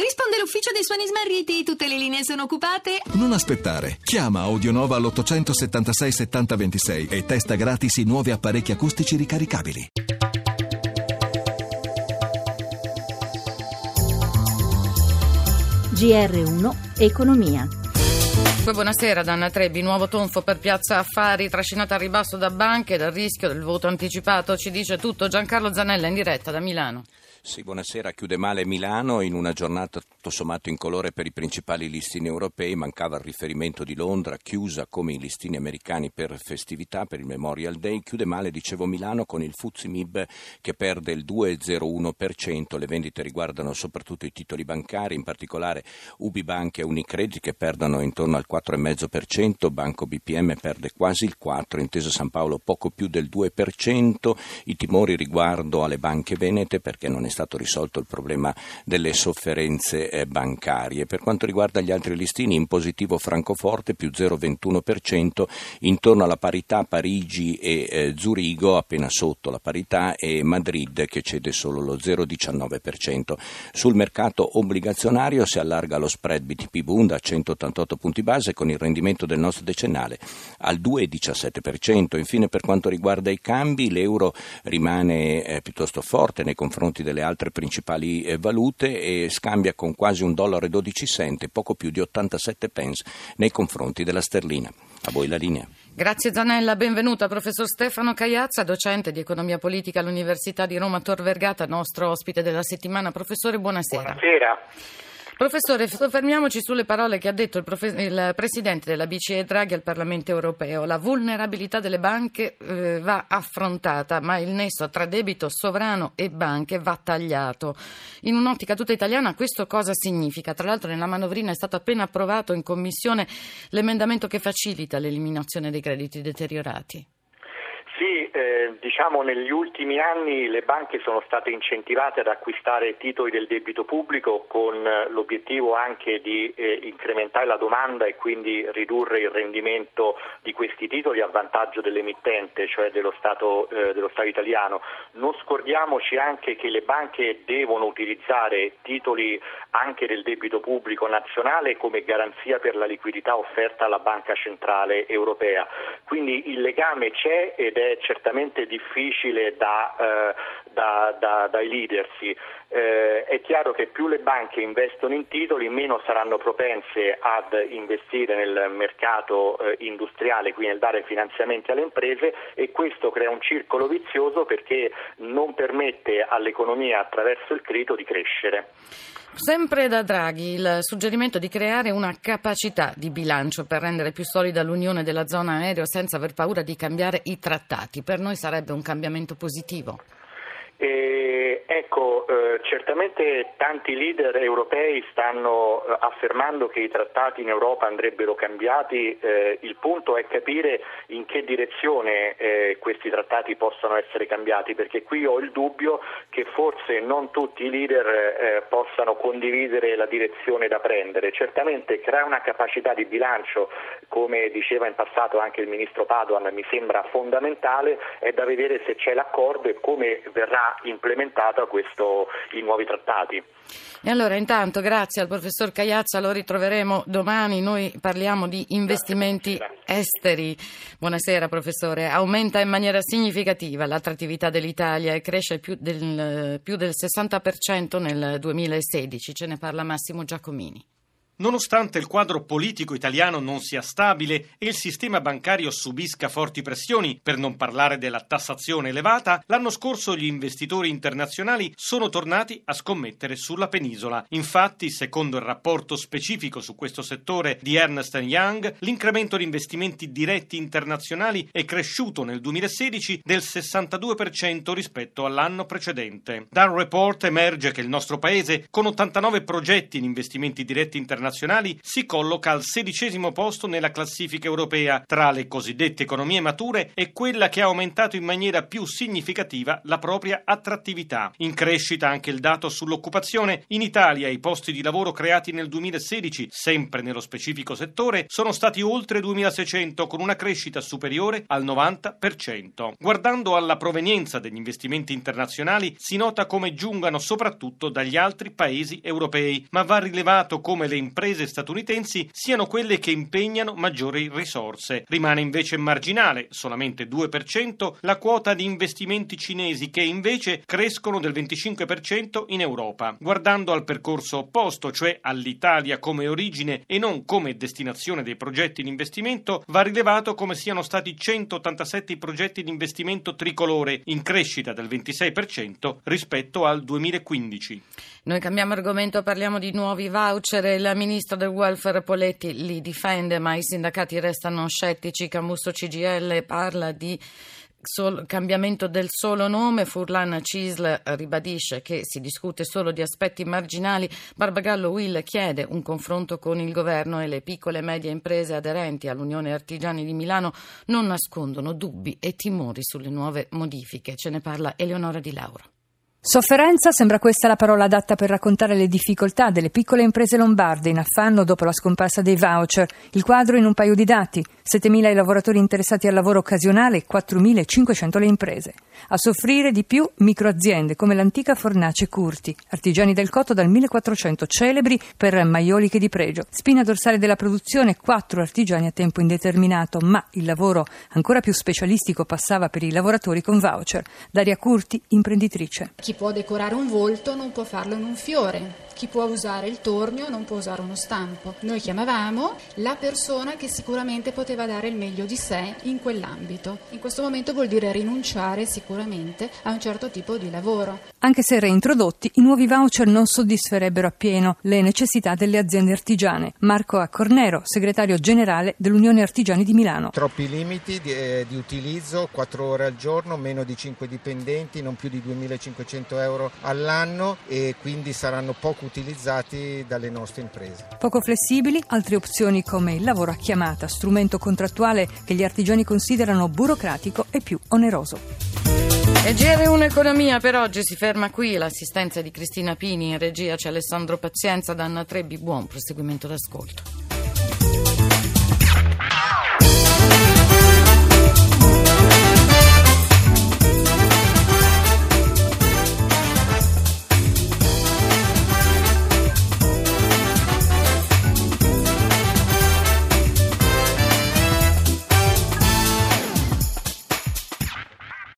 Risponde l'ufficio dei suoni smarriti, tutte le linee sono occupate. Non aspettare. Chiama Audionova all'876 7026 e testa gratis i nuovi apparecchi acustici ricaricabili. GR1 Economia. Poi buonasera Danna Trebbi, nuovo tonfo per Piazza Affari, trascinata a ribasso da banche dal rischio del voto anticipato, ci dice tutto Giancarlo Zanella in diretta da Milano. Sì, buonasera. Chiude male Milano in una giornata tutto sommato incolore per i principali listini europei. Mancava il riferimento di Londra, chiusa come i listini americani per festività, per il Memorial Day. Chiude male, dicevo, Milano con il Fuzzi Mib che perde il 2,01%. Le vendite riguardano soprattutto i titoli bancari, in particolare Ubibank e Unicredit che perdono intorno al 4,5%. Banco BPM perde quasi il 4%, Intesa San Paolo poco più del 2%. I timori riguardo alle banche venete perché non è stato risolto il problema delle sofferenze eh, bancarie. Per quanto riguarda gli altri listini, in positivo Francoforte più 0,21%, intorno alla parità Parigi e eh, Zurigo appena sotto la parità e Madrid che cede solo lo 0,19%. Sul mercato obbligazionario si allarga lo spread BTP Bund a 188 punti base con il rendimento del nostro decennale al 2,17%. Infine per quanto riguarda i cambi l'euro rimane eh, piuttosto forte nei confronti delle delle altre principali eh, valute e scambia con quasi un dollaro e 12 centi, poco più di 87 pence nei confronti della sterlina. A voi la linea. Grazie Zanella, benvenuta professor Stefano Cagliazza, docente di economia politica all'Università di Roma Tor Vergata, nostro ospite della settimana. Professore, buonasera. Buonasera. Professore, soffermiamoci sulle parole che ha detto il, profe- il, Presidente della BCE Draghi al Parlamento europeo. La vulnerabilità delle banche eh, va affrontata, ma il nesso tra debito sovrano e banche va tagliato. In un'ottica tutta italiana questo cosa significa? Tra l'altro nella manovrina è stato appena approvato in Commissione l'emendamento che facilita l'eliminazione dei crediti deteriorati. Eh, diciamo negli ultimi anni le banche sono state incentivate ad acquistare titoli del debito pubblico con eh, l'obiettivo anche di eh, incrementare la domanda e quindi ridurre il rendimento di questi titoli a vantaggio dell'emittente, cioè dello Stato, eh, dello Stato italiano. Non scordiamoci anche che le banche devono utilizzare titoli anche del debito pubblico nazionale come garanzia per la liquidità offerta alla Banca Centrale Europea. Quindi il legame c'è ed è certamente difficile da, eh, da, da, da elidersi. Eh, è chiaro che più le banche investono in titoli, meno saranno propense ad investire nel mercato eh, industriale, quindi nel dare finanziamenti alle imprese e questo crea un circolo vizioso perché non permette all'economia attraverso il credito di crescere. Sempre da Draghi il suggerimento di creare una capacità di bilancio per rendere più solida l'unione della zona aerea senza aver paura di cambiare i trattati. Per noi sarebbe un cambiamento positivo. Eh, ecco, eh, certamente tanti leader europei stanno eh, affermando che i trattati in Europa andrebbero cambiati, eh, il punto è capire in che direzione eh, questi trattati possano essere cambiati, perché qui ho il dubbio che forse non tutti i leader eh, possano condividere la direzione da prendere. Certamente creare una capacità di bilancio, come diceva in passato anche il ministro Padoan, mi sembra fondamentale, è da vedere se c'è l'accordo e come verrà implementato questo, i nuovi trattati. E allora intanto grazie al professor Cagliazza, lo ritroveremo domani, noi parliamo di investimenti esteri. Buonasera professore, aumenta in maniera significativa l'attrattività dell'Italia e cresce più del, più del 60% nel 2016, ce ne parla Massimo Giacomini. Nonostante il quadro politico italiano non sia stabile e il sistema bancario subisca forti pressioni, per non parlare della tassazione elevata, l'anno scorso gli investitori internazionali sono tornati a scommettere sulla penisola. Infatti, secondo il rapporto specifico su questo settore di Ernst Young, l'incremento di investimenti diretti internazionali è cresciuto nel 2016 del 62% rispetto all'anno precedente. Dal report emerge che il nostro paese, con 89 progetti in investimenti diretti internazionali, internazionali, si colloca al sedicesimo posto nella classifica europea. Tra le cosiddette economie mature è quella che ha aumentato in maniera più significativa la propria attrattività. In crescita anche il dato sull'occupazione. In Italia i posti di lavoro creati nel 2016, sempre nello specifico settore, sono stati oltre 2600 con una crescita superiore al 90%. Guardando alla provenienza degli investimenti internazionali si nota come giungano soprattutto dagli altri paesi europei, ma va rilevato come le imprese statunitensi siano quelle che impegnano maggiori risorse. Rimane invece marginale, solamente 2%, la quota di investimenti cinesi che invece crescono del 25% in Europa. Guardando al percorso opposto, cioè all'Italia come origine e non come destinazione dei progetti di investimento, va rilevato come siano stati 187 i progetti di investimento tricolore, in crescita del 26% rispetto al 2015. Noi cambiamo argomento, parliamo di nuovi voucher. Il ministro del welfare Poletti li difende, ma i sindacati restano scettici. Camusso CGL parla di Sol, cambiamento del solo nome, Furlan Cisl ribadisce che si discute solo di aspetti marginali, Barbagallo Will chiede un confronto con il governo e le piccole e medie imprese aderenti all'Unione Artigiani di Milano non nascondono dubbi e timori sulle nuove modifiche. Ce ne parla Eleonora Di Lauro. Sofferenza sembra questa la parola adatta per raccontare le difficoltà delle piccole imprese lombarde in affanno dopo la scomparsa dei voucher. Il quadro in un paio di dati: 7.000 i lavoratori interessati al lavoro occasionale e 4.500 le imprese. A soffrire di più microaziende come l'antica Fornace Curti, artigiani del cotto dal 1400 celebri per maioliche di pregio. Spina dorsale della produzione, quattro artigiani a tempo indeterminato, ma il lavoro ancora più specialistico passava per i lavoratori con voucher. Daria Curti, imprenditrice. Chi può decorare un volto non può farlo in un fiore, chi può usare il tornio non può usare uno stampo. Noi chiamavamo la persona che sicuramente poteva dare il meglio di sé in quell'ambito. In questo momento vuol dire rinunciare sicuramente a un certo tipo di lavoro. Anche se reintrodotti, i nuovi voucher non soddisferebbero appieno le necessità delle aziende artigiane. Marco Accornero, segretario generale dell'Unione Artigiani di Milano. Troppi limiti di, eh, di utilizzo, 4 ore al giorno, meno di 5 dipendenti, non più di 2500 100 euro all'anno e quindi saranno poco utilizzati dalle nostre imprese. Poco flessibili, altre opzioni come il lavoro a chiamata, strumento contrattuale che gli artigiani considerano burocratico e più oneroso. E GR1 Economia per oggi si ferma qui. L'assistenza di Cristina Pini in regia c'è Alessandro Pazienza da Anna Trebbi. Buon proseguimento d'ascolto.